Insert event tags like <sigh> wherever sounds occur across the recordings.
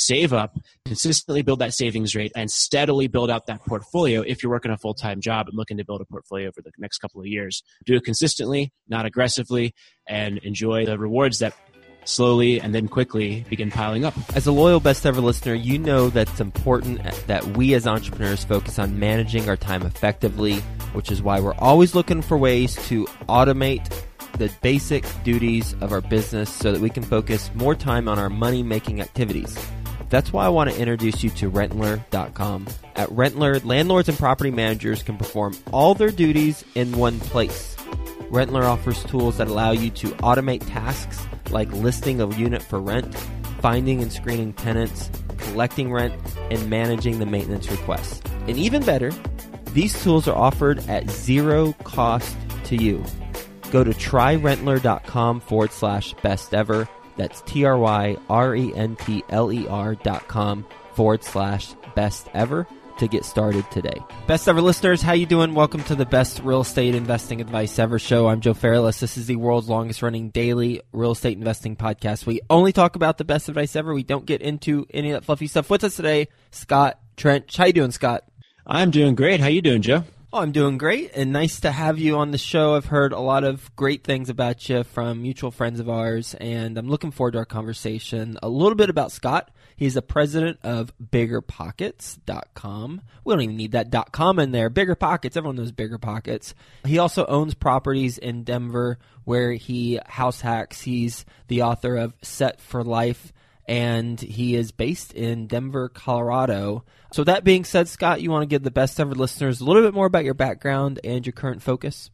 save up, consistently build that savings rate, and steadily build out that portfolio if you're working a full time job and looking to build a portfolio for the next couple of years. Do it consistently, not aggressively, and enjoy the rewards that slowly and then quickly begin piling up. As a loyal best ever listener, you know that it's important that we as entrepreneurs focus on managing our time effectively, which is why we're always looking for ways to automate the basic duties of our business so that we can focus more time on our money making activities. That's why I want to introduce you to Rentler.com. At Rentler, landlords and property managers can perform all their duties in one place. Rentler offers tools that allow you to automate tasks like listing a unit for rent, finding and screening tenants, collecting rent, and managing the maintenance requests. And even better, these tools are offered at zero cost to you. Go to tryrentler.com forward slash best ever. That's T R Y R E N T L E R dot com forward slash best ever to get started today. Best ever listeners, how you doing? Welcome to the best real estate investing advice ever show. I'm Joe Fairless. This is the world's longest running daily real estate investing podcast. We only talk about the best advice ever. We don't get into any of that fluffy stuff. With us today, Scott Trench. How you doing, Scott? I'm doing great. How you doing, Joe? Oh, I'm doing great and nice to have you on the show. I've heard a lot of great things about you from mutual friends of ours, and I'm looking forward to our conversation. A little bit about Scott. He's the president of biggerpockets.com. We don't even need that .com in there. Bigger Pockets, everyone knows Bigger Pockets. He also owns properties in Denver where he house hacks. He's the author of Set for Life and he is based in Denver, Colorado. So, that being said, Scott, you want to give the best ever listeners a little bit more about your background and your current focus?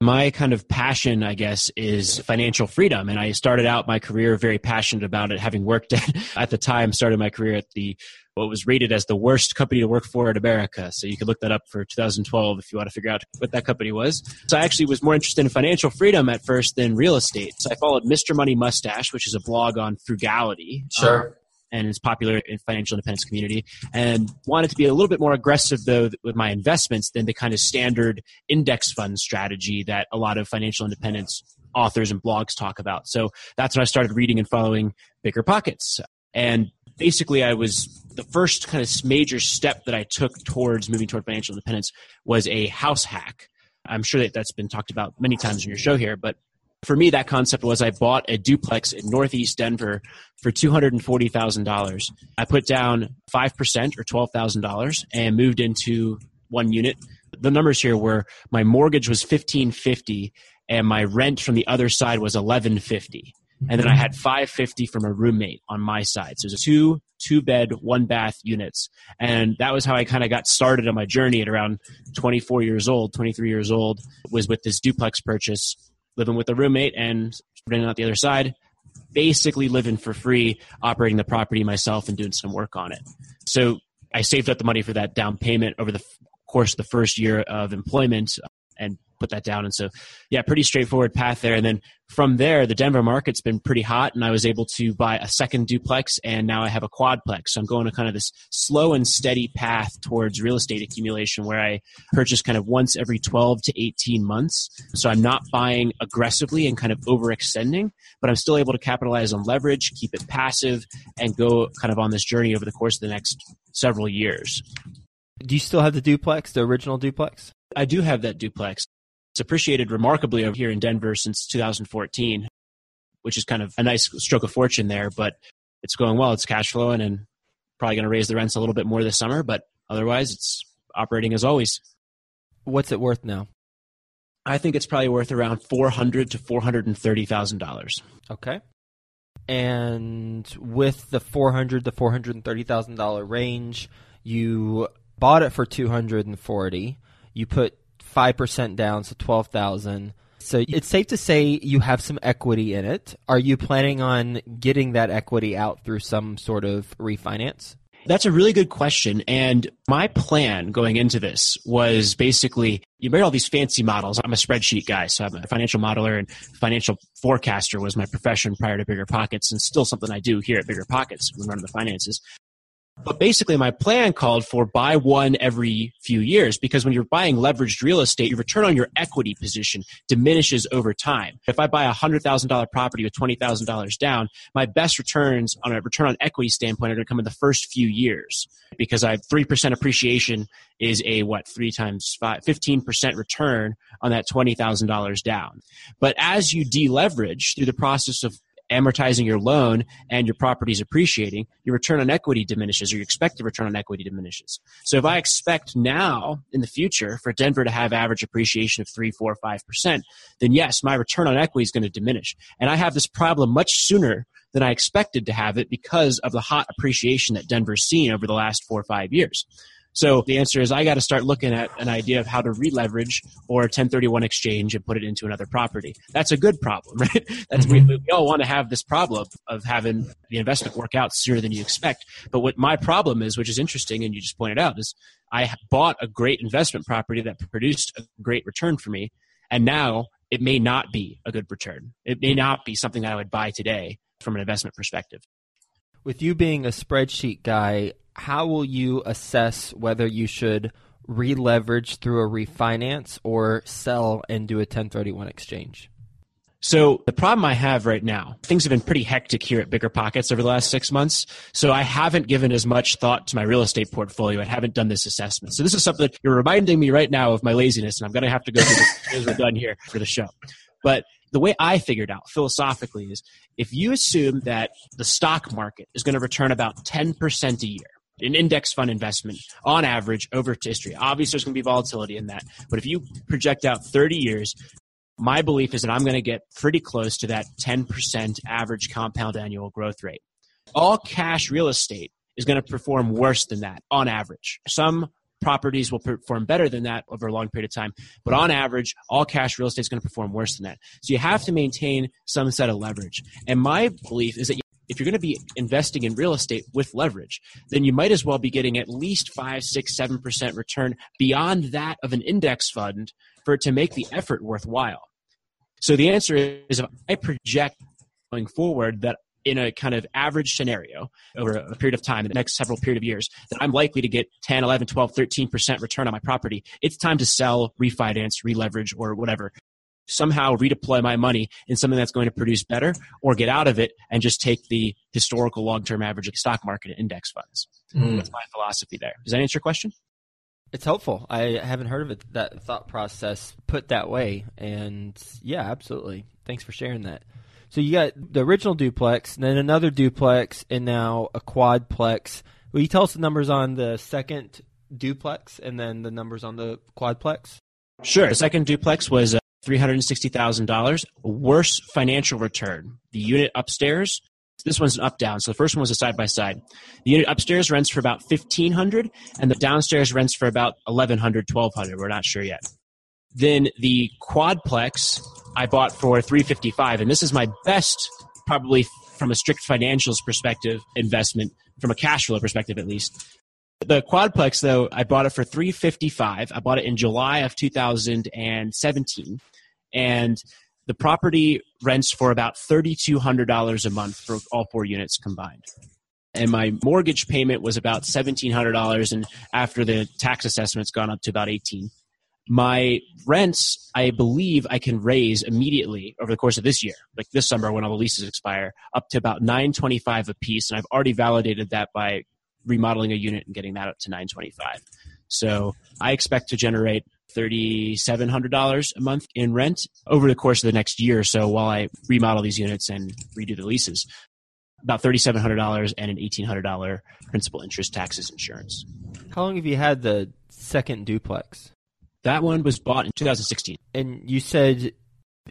My kind of passion, I guess, is financial freedom. And I started out my career very passionate about it, having worked <laughs> at, at the time, started my career at the what was rated as the worst company to work for in America. So you can look that up for 2012 if you want to figure out what that company was. So I actually was more interested in financial freedom at first than real estate. So I followed Mr. Money Mustache, which is a blog on frugality. Sure. Um, and is popular in financial independence community and wanted to be a little bit more aggressive though with my investments than the kind of standard index fund strategy that a lot of financial independence authors and blogs talk about. So that's when I started reading and following Bigger Pockets. And basically I was the first kind of major step that I took towards moving toward financial independence was a house hack. I'm sure that that's been talked about many times in your show here, but for me, that concept was I bought a duplex in Northeast Denver for $240,000. I put down 5% or $12,000 and moved into one unit. The numbers here were my mortgage was 1550 and my rent from the other side was 1150 and then I mm-hmm. had 550 from a roommate on my side. So it was a two two bed, one bath units, and that was how I kind of got started on my journey at around 24 years old, 23 years old. Was with this duplex purchase, living with a roommate and renting out the other side, basically living for free, operating the property myself and doing some work on it. So I saved up the money for that down payment over the course of the first year of employment and put that down. And so, yeah, pretty straightforward path there. And then from there, the Denver market's been pretty hot, and I was able to buy a second duplex, and now I have a quadplex. So I'm going to kind of this slow and steady path towards real estate accumulation where I purchase kind of once every 12 to 18 months. So I'm not buying aggressively and kind of overextending, but I'm still able to capitalize on leverage, keep it passive, and go kind of on this journey over the course of the next several years. Do you still have the duplex, the original duplex? I do have that duplex. It's appreciated remarkably over here in Denver since 2014, which is kind of a nice stroke of fortune there, but it's going well. It's cash flowing and probably going to raise the rents a little bit more this summer, but otherwise it's operating as always. What's it worth now? I think it's probably worth around four hundred to four hundred and thirty thousand dollars. Okay. And with the four hundred to four hundred and thirty thousand dollar range, you bought it for two hundred and forty. You put 5% down, so 12,000. So it's safe to say you have some equity in it. Are you planning on getting that equity out through some sort of refinance? That's a really good question. And my plan going into this was basically you made all these fancy models. I'm a spreadsheet guy, so I'm a financial modeler and financial forecaster was my profession prior to Bigger Pockets and still something I do here at Bigger Pockets when running the finances. But basically, my plan called for buy one every few years because when you're buying leveraged real estate, your return on your equity position diminishes over time. If I buy a $100,000 property with $20,000 down, my best returns on a return on equity standpoint are going to come in the first few years because I have 3% appreciation is a what, three times five, 15% return on that $20,000 down. But as you deleverage through the process of amortizing your loan and your property is appreciating, your return on equity diminishes or your expected return on equity diminishes. So if I expect now in the future for Denver to have average appreciation of three, four, five percent, then yes, my return on equity is going to diminish. And I have this problem much sooner than I expected to have it because of the hot appreciation that Denver's seen over the last four or five years. So the answer is I got to start looking at an idea of how to re-leverage or 1031 exchange and put it into another property. That's a good problem, <laughs> right? That's mm-hmm. we, we all want to have this problem of having the investment work out sooner than you expect. But what my problem is, which is interesting, and you just pointed out, is I bought a great investment property that produced a great return for me, and now it may not be a good return. It may not be something that I would buy today from an investment perspective. With you being a spreadsheet guy, how will you assess whether you should re-leverage through a refinance or sell and do a 1031 exchange? So the problem I have right now, things have been pretty hectic here at Bigger Pockets over the last six months. So I haven't given as much thought to my real estate portfolio. I haven't done this assessment. So this is something that you're reminding me right now of my laziness, and I'm going to have to go through this as we're done here for the show. But the way I figured out philosophically is if you assume that the stock market is going to return about 10% a year, an index fund investment on average over history. Obviously, there's going to be volatility in that. But if you project out 30 years, my belief is that I'm going to get pretty close to that 10% average compound annual growth rate. All cash real estate is going to perform worse than that on average. Some properties will perform better than that over a long period of time. But on average, all cash real estate is going to perform worse than that. So you have to maintain some set of leverage. And my belief is that if you're going to be investing in real estate with leverage, then you might as well be getting at least five, six, seven percent return beyond that of an index fund for it to make the effort worthwhile. So the answer is if I project going forward that in a kind of average scenario over a period of time in the next several period of years that i'm likely to get 10 11 12 13% return on my property it's time to sell refinance releverage or whatever somehow redeploy my money in something that's going to produce better or get out of it and just take the historical long-term average of the stock market and index funds. Mm. That's my philosophy there. Does that answer your question? It's helpful. I haven't heard of it that thought process put that way. And yeah, absolutely. Thanks for sharing that. So you got the original duplex, then another duplex, and now a quadplex. Will you tell us the numbers on the second duplex and then the numbers on the quadplex? Sure. The second duplex was uh, $360,000. Worse financial return. The unit upstairs, this one's an up down. So the first one was a side by side. The unit upstairs rents for about 1500 and the downstairs rents for about 1100 1200 We're not sure yet. Then the quadplex I bought for 355 and this is my best probably from a strict financials perspective investment from a cash flow perspective at least the quadplex though i bought it for 355 i bought it in july of 2017 and the property rents for about $3,200 a month for all four units combined. And my mortgage payment was about $1,700, and after the tax assessment's gone up to about 18 my rents i believe i can raise immediately over the course of this year like this summer when all the leases expire up to about 925 a piece and i've already validated that by remodeling a unit and getting that up to 925 so i expect to generate $3,700 a month in rent over the course of the next year or so while I remodel these units and redo the leases. About $3,700 and an $1,800 principal interest taxes insurance. How long have you had the second duplex? That one was bought in 2016. And you said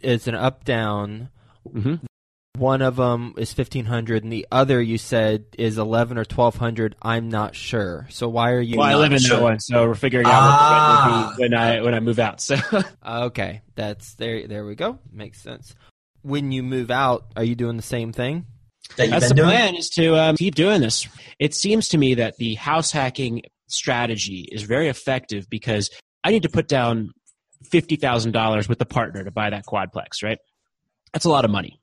it's an up down. Mm-hmm. One of them is fifteen hundred, and the other you said is eleven or twelve hundred. I'm not sure. So why are you? Well, I live in sure? that one, so we're figuring out ah. what the be when I when I move out. So <laughs> okay, that's there. There we go. Makes sense. When you move out, are you doing the same thing? That That's the doing? plan is to um, keep doing this. It seems to me that the house hacking strategy is very effective because I need to put down fifty thousand dollars with the partner to buy that quadplex, right? That's a lot of money.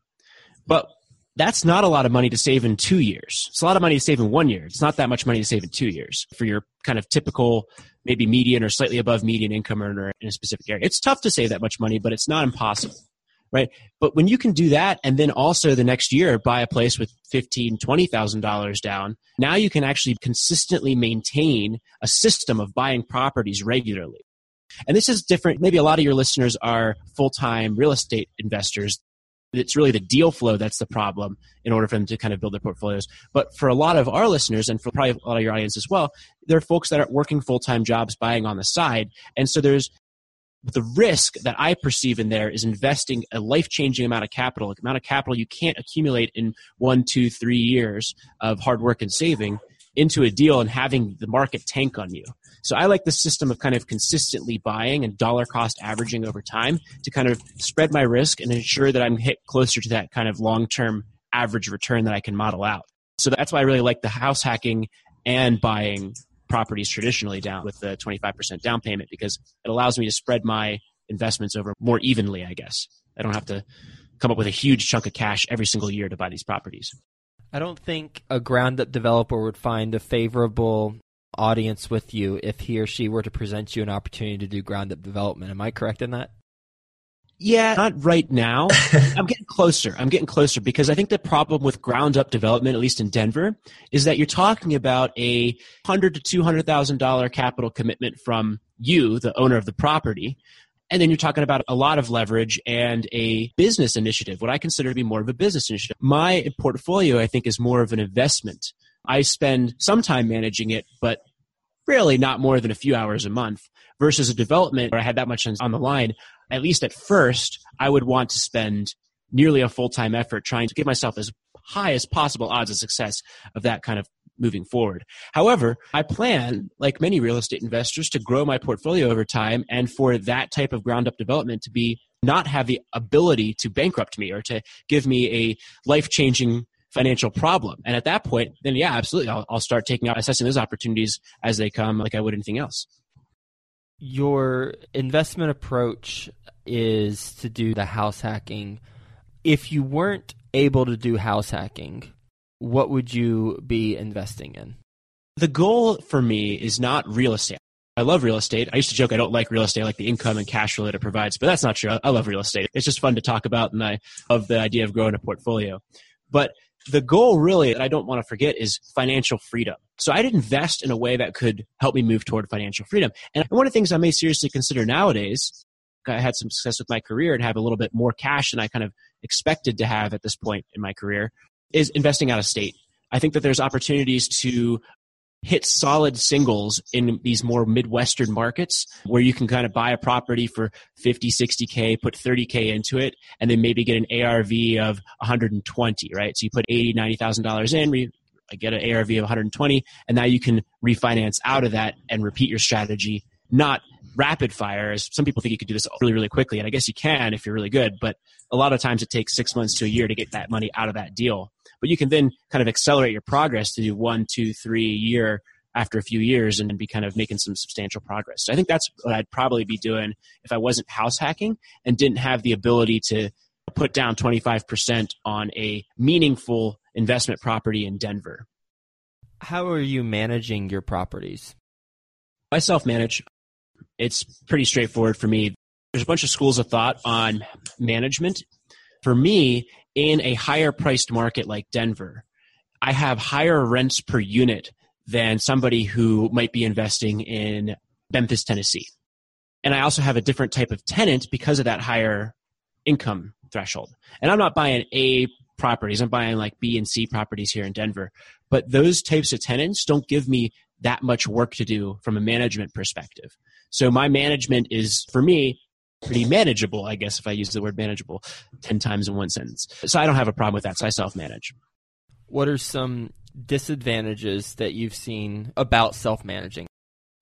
But that's not a lot of money to save in two years. It's a lot of money to save in one year. It's not that much money to save in two years for your kind of typical, maybe median or slightly above median income earner in a specific area. It's tough to save that much money, but it's not impossible. Right. But when you can do that and then also the next year buy a place with fifteen, twenty thousand dollars down, now you can actually consistently maintain a system of buying properties regularly. And this is different. Maybe a lot of your listeners are full time real estate investors it's really the deal flow that's the problem in order for them to kind of build their portfolios. But for a lot of our listeners and for probably a lot of your audience as well, there are folks that are working full time jobs buying on the side. And so there's the risk that I perceive in there is investing a life changing amount of capital, amount of capital you can't accumulate in one, two, three years of hard work and saving into a deal and having the market tank on you. So I like the system of kind of consistently buying and dollar cost averaging over time to kind of spread my risk and ensure that I'm hit closer to that kind of long term average return that I can model out. So that's why I really like the house hacking and buying properties traditionally down with the 25% down payment because it allows me to spread my investments over more evenly, I guess. I don't have to come up with a huge chunk of cash every single year to buy these properties. I don't think a ground up developer would find a favorable audience with you if he or she were to present you an opportunity to do ground up development. Am I correct in that? Yeah, not right now. <laughs> I'm getting closer. I'm getting closer because I think the problem with ground up development, at least in Denver, is that you're talking about a hundred to two hundred thousand dollar capital commitment from you, the owner of the property, and then you're talking about a lot of leverage and a business initiative, what I consider to be more of a business initiative. My portfolio, I think, is more of an investment. I spend some time managing it, but really not more than a few hours a month versus a development where I had that much on the line. At least at first, I would want to spend nearly a full time effort trying to give myself as high as possible odds of success of that kind of moving forward. However, I plan, like many real estate investors, to grow my portfolio over time and for that type of ground up development to be not have the ability to bankrupt me or to give me a life changing financial problem. And at that point, then yeah, absolutely. I'll, I'll start taking out, assessing those opportunities as they come like I would anything else. Your investment approach is to do the house hacking. If you weren't able to do house hacking, what would you be investing in? The goal for me is not real estate. I love real estate. I used to joke I don't like real estate, I like the income and cash flow that it provides, but that's not true. I love real estate. It's just fun to talk about, and I love the idea of growing a portfolio. But the goal really that I don't want to forget is financial freedom. So I'd invest in a way that could help me move toward financial freedom. And one of the things I may seriously consider nowadays, I had some success with my career and have a little bit more cash than I kind of expected to have at this point in my career, is investing out of state. I think that there's opportunities to hit solid singles in these more midwestern markets where you can kind of buy a property for 50 60k put 30k into it and then maybe get an arv of 120 right? So you put 80 90000 dollars in re- get an arv of 120 and now you can refinance out of that and repeat your strategy not rapid fire as some people think you could do this really really quickly and i guess you can if you're really good but a lot of times it takes six months to a year to get that money out of that deal but you can then kind of accelerate your progress to do one, two, three year after a few years and be kind of making some substantial progress. So I think that's what I'd probably be doing if I wasn't house hacking and didn't have the ability to put down 25% on a meaningful investment property in Denver. How are you managing your properties? I self manage. It's pretty straightforward for me. There's a bunch of schools of thought on management. For me, in a higher priced market like Denver, I have higher rents per unit than somebody who might be investing in Memphis, Tennessee. And I also have a different type of tenant because of that higher income threshold. And I'm not buying A properties, I'm buying like B and C properties here in Denver. But those types of tenants don't give me that much work to do from a management perspective. So my management is, for me, pretty manageable, I guess, if I use the word manageable 10 times in one sentence. So I don't have a problem with that. So I self manage. What are some disadvantages that you've seen about self managing?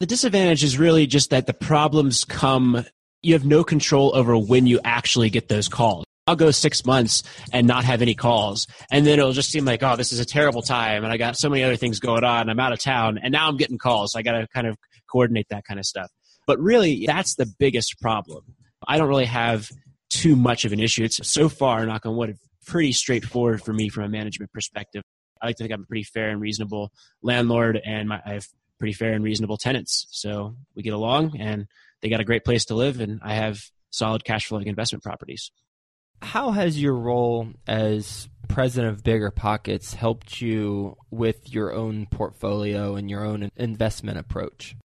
The disadvantage is really just that the problems come, you have no control over when you actually get those calls. I'll go six months and not have any calls. And then it'll just seem like, oh, this is a terrible time. And I got so many other things going on. I'm out of town. And now I'm getting calls. So I got to kind of coordinate that kind of stuff. But really, that's the biggest problem I don't really have too much of an issue. It's so far, knock on wood, pretty straightforward for me from a management perspective. I like to think I'm a pretty fair and reasonable landlord, and my, I have pretty fair and reasonable tenants. So we get along, and they got a great place to live, and I have solid cash flowing investment properties. How has your role as president of Bigger Pockets helped you with your own portfolio and your own investment approach?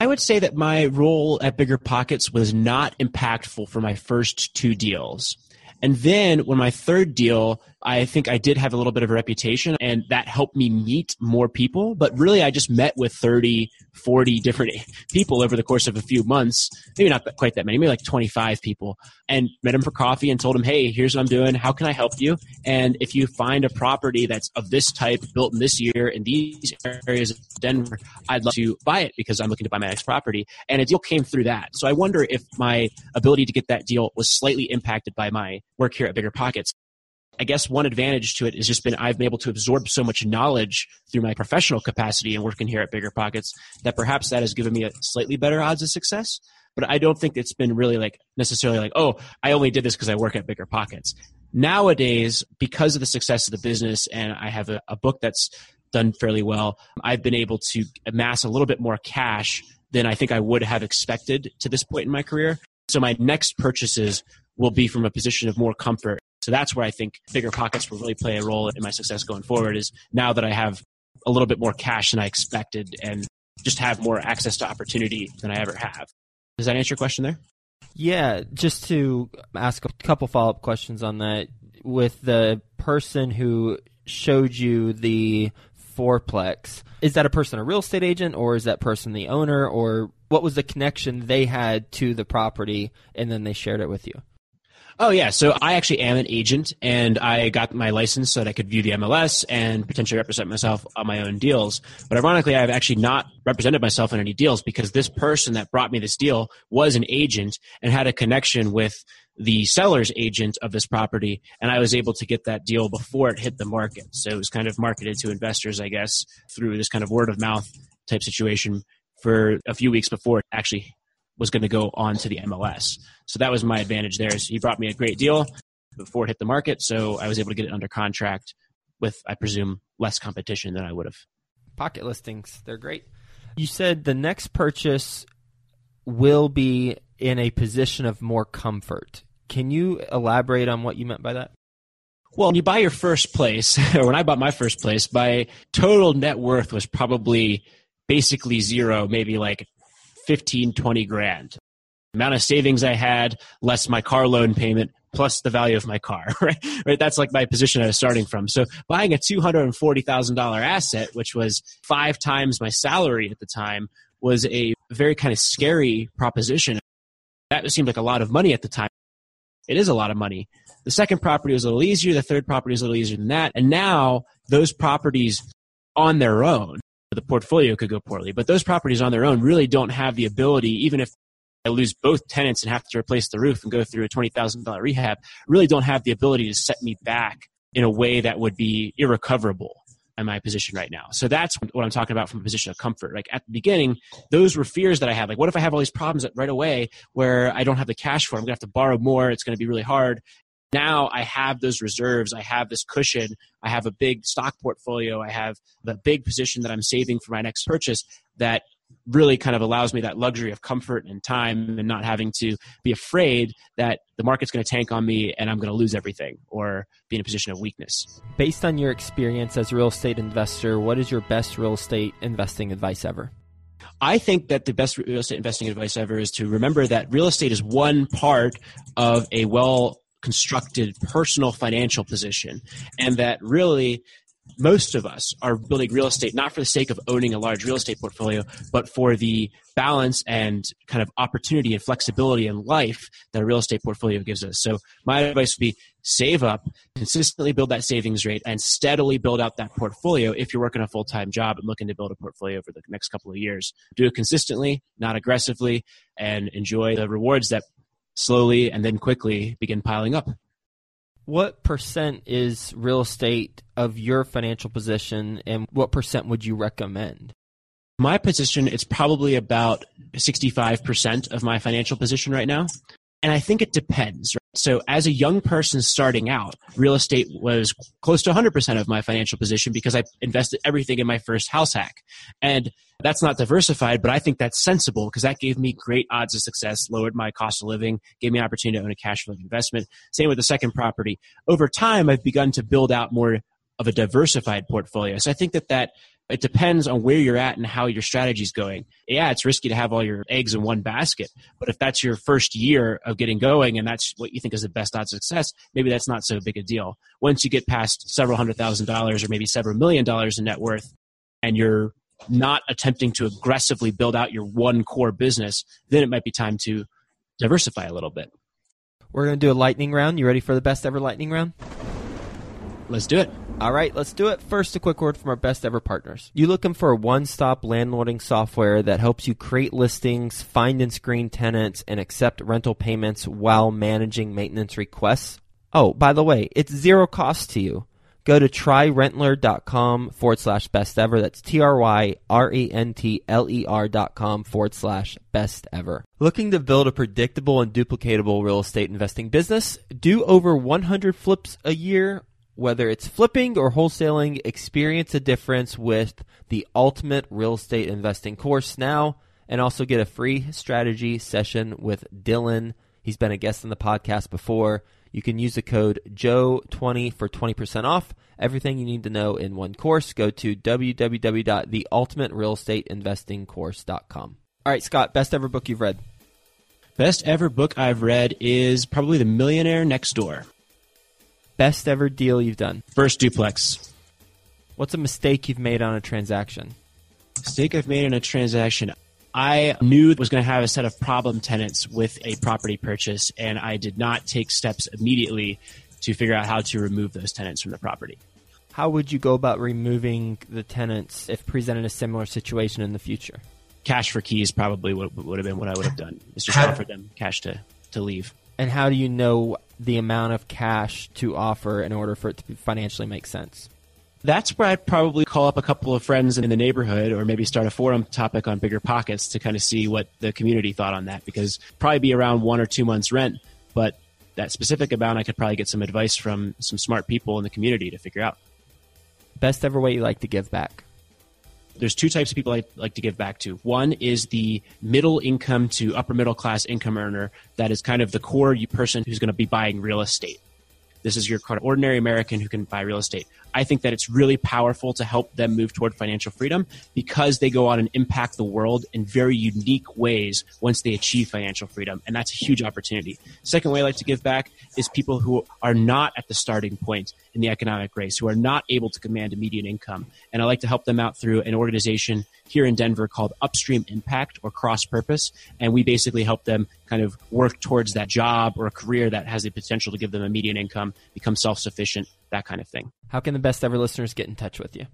I would say that my role at Bigger Pockets was not impactful for my first two deals. And then when my third deal, I think I did have a little bit of a reputation and that helped me meet more people. But really, I just met with 30, 40 different <laughs> people over the course of a few months. Maybe not quite that many, maybe like 25 people and met them for coffee and told them, Hey, here's what I'm doing. How can I help you? And if you find a property that's of this type built in this year in these areas of Denver, I'd love to buy it because I'm looking to buy my next property. And a deal came through that. So I wonder if my ability to get that deal was slightly impacted by my work here at Bigger Pockets. I guess one advantage to it has just been I've been able to absorb so much knowledge through my professional capacity and working here at Bigger Pockets that perhaps that has given me a slightly better odds of success. But I don't think it's been really like necessarily like, oh, I only did this because I work at Bigger Pockets. Nowadays, because of the success of the business and I have a, a book that's done fairly well, I've been able to amass a little bit more cash than I think I would have expected to this point in my career. So my next purchases will be from a position of more comfort so that's where I think bigger pockets will really play a role in my success going forward is now that I have a little bit more cash than I expected and just have more access to opportunity than I ever have. Does that answer your question there? Yeah, just to ask a couple follow up questions on that. With the person who showed you the fourplex, is that a person a real estate agent or is that person the owner or what was the connection they had to the property and then they shared it with you? Oh yeah, so I actually am an agent, and I got my license so that I could view the MLS and potentially represent myself on my own deals. But ironically, I've actually not represented myself in any deals because this person that brought me this deal was an agent and had a connection with the seller's agent of this property, and I was able to get that deal before it hit the market. So it was kind of marketed to investors, I guess, through this kind of word of mouth type situation for a few weeks before it actually was going to go on to the MLS. So that was my advantage there. So he brought me a great deal before it hit the market, so I was able to get it under contract with, I presume, less competition than I would have. Pocket listings, they're great. You said the next purchase will be in a position of more comfort. Can you elaborate on what you meant by that? Well, when you buy your first place, <laughs> or when I bought my first place, my total net worth was probably basically zero, maybe like 15, 20 grand. Amount of savings I had, less my car loan payment, plus the value of my car, <laughs> right? right? That's like my position I was starting from. So buying a $240,000 asset, which was five times my salary at the time, was a very kind of scary proposition. That seemed like a lot of money at the time. It is a lot of money. The second property was a little easier. The third property was a little easier than that. And now those properties on their own the portfolio could go poorly. But those properties on their own really don't have the ability, even if I lose both tenants and have to replace the roof and go through a $20,000 rehab, really don't have the ability to set me back in a way that would be irrecoverable in my position right now. So that's what I'm talking about from a position of comfort. Like at the beginning, those were fears that I had. Like, what if I have all these problems right away where I don't have the cash for? I'm going to have to borrow more. It's going to be really hard. Now I have those reserves. I have this cushion. I have a big stock portfolio. I have the big position that I'm saving for my next purchase that really kind of allows me that luxury of comfort and time and not having to be afraid that the market's going to tank on me and I'm going to lose everything or be in a position of weakness. Based on your experience as a real estate investor, what is your best real estate investing advice ever? I think that the best real estate investing advice ever is to remember that real estate is one part of a well constructed personal financial position and that really most of us are building real estate not for the sake of owning a large real estate portfolio, but for the balance and kind of opportunity and flexibility in life that a real estate portfolio gives us. So my advice would be save up, consistently build that savings rate, and steadily build out that portfolio if you're working a full time job and looking to build a portfolio over the next couple of years. Do it consistently, not aggressively, and enjoy the rewards that slowly and then quickly begin piling up. What percent is real estate of your financial position, and what percent would you recommend? My position, it's probably about 65% of my financial position right now. And I think it depends. Right? So, as a young person starting out, real estate was close to 100% of my financial position because I invested everything in my first house hack. And that's not diversified, but I think that's sensible because that gave me great odds of success, lowered my cost of living, gave me an opportunity to own a cash flow investment. Same with the second property. Over time, I've begun to build out more of a diversified portfolio. So I think that that it depends on where you're at and how your strategy is going. Yeah, it's risky to have all your eggs in one basket, but if that's your first year of getting going and that's what you think is the best odds of success, maybe that's not so big a deal. Once you get past several hundred thousand dollars or maybe several million dollars in net worth and you're not attempting to aggressively build out your one core business, then it might be time to diversify a little bit. We're going to do a lightning round. You ready for the best ever lightning round? Let's do it. All right, let's do it. First, a quick word from our best ever partners. You looking for a one stop landlording software that helps you create listings, find and screen tenants, and accept rental payments while managing maintenance requests? Oh, by the way, it's zero cost to you. Go to tryrentler.com forward slash best ever. That's T R Y R E N T L E R dot com forward slash best ever. Looking to build a predictable and duplicatable real estate investing business? Do over 100 flips a year whether it's flipping or wholesaling, experience a difference with the Ultimate Real Estate Investing course now and also get a free strategy session with Dylan. He's been a guest on the podcast before. You can use the code Joe20 for 20% off. Everything you need to know in one course. Go to www.theultimaterealestateinvestingcourse.com. All right, Scott, best ever book you've read? Best ever book I've read is probably The Millionaire Next Door. Best ever deal you've done. First duplex. What's a mistake you've made on a transaction? Mistake I've made in a transaction. I knew it was going to have a set of problem tenants with a property purchase, and I did not take steps immediately to figure out how to remove those tenants from the property. How would you go about removing the tenants if presented a similar situation in the future? Cash for keys probably would, would have been what I would have done. Is just offer them cash to, to leave. And how do you know the amount of cash to offer in order for it to financially make sense? That's where I'd probably call up a couple of friends in the neighborhood or maybe start a forum topic on bigger pockets to kind of see what the community thought on that because probably be around one or two months rent, but that specific amount I could probably get some advice from some smart people in the community to figure out. Best ever way you like to give back? There's two types of people I like to give back to. One is the middle income to upper middle class income earner that is kind of the core person who's going to be buying real estate. This is your kind of ordinary American who can buy real estate. I think that it's really powerful to help them move toward financial freedom because they go out and impact the world in very unique ways once they achieve financial freedom. And that's a huge opportunity. Second way I like to give back is people who are not at the starting point in the economic race, who are not able to command a median income. And I like to help them out through an organization here in Denver called Upstream Impact or Cross Purpose. And we basically help them kind of work towards that job or a career that has the potential to give them a median income, become self sufficient, that kind of thing. How can the best ever listeners get in touch with you?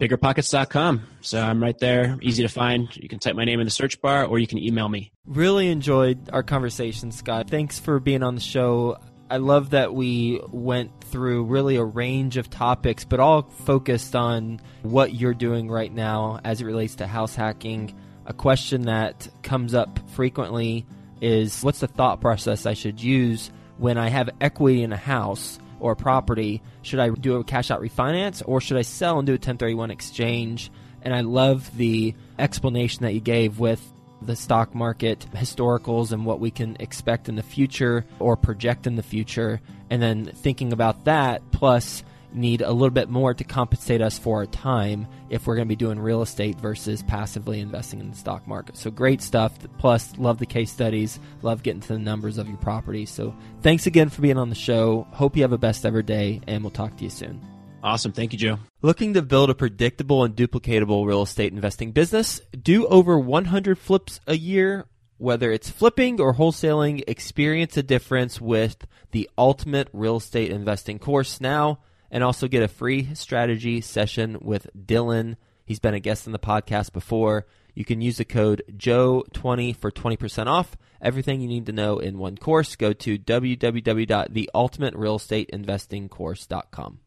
biggerpockets.com. So I'm right there, easy to find. You can type my name in the search bar or you can email me. Really enjoyed our conversation, Scott. Thanks for being on the show. I love that we went through really a range of topics, but all focused on what you're doing right now as it relates to house hacking. A question that comes up frequently is what's the thought process I should use when I have equity in a house or a property? Should I do a cash out refinance or should I sell and do a 1031 exchange? And I love the explanation that you gave with the stock market historicals and what we can expect in the future or project in the future. And then thinking about that, plus need a little bit more to compensate us for our time if we're going to be doing real estate versus passively investing in the stock market. So great stuff. Plus, love the case studies, love getting to the numbers of your property. So thanks again for being on the show. Hope you have a best ever day, and we'll talk to you soon. Awesome. Thank you, Joe. Looking to build a predictable and duplicatable real estate investing business? Do over 100 flips a year? Whether it's flipping or wholesaling, experience a difference with the Ultimate Real Estate Investing course now and also get a free strategy session with Dylan. He's been a guest on the podcast before. You can use the code Joe20 for 20% off. Everything you need to know in one course. Go to www.theultimaterealestateinvestingcourse.com.